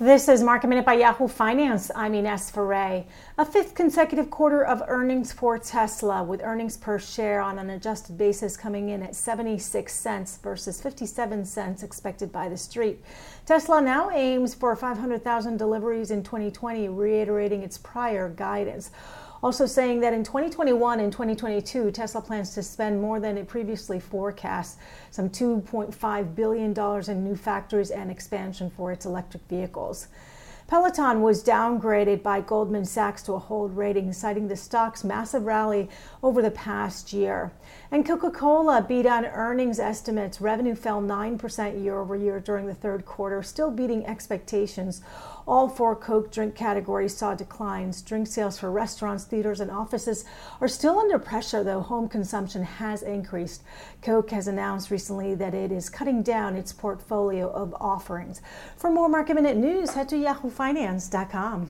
This is Market Minute by Yahoo Finance. I'm Ines Ferre. A fifth consecutive quarter of earnings for Tesla, with earnings per share on an adjusted basis coming in at 76 cents versus 57 cents expected by the street. Tesla now aims for 500,000 deliveries in 2020, reiterating its prior guidance. Also saying that in 2021 and 2022, Tesla plans to spend more than it previously forecast, some $2.5 billion in new factories and expansion for its electric vehicles. Peloton was downgraded by Goldman Sachs to a hold rating, citing the stock's massive rally over the past year. And Coca Cola beat on earnings estimates. Revenue fell 9% year over year during the third quarter, still beating expectations. All four Coke drink categories saw declines. Drink sales for restaurants, theaters, and offices are still under pressure, though home consumption has increased. Coke has announced recently that it is cutting down its portfolio of offerings. For more market minute news, head to Yahoo finance.com.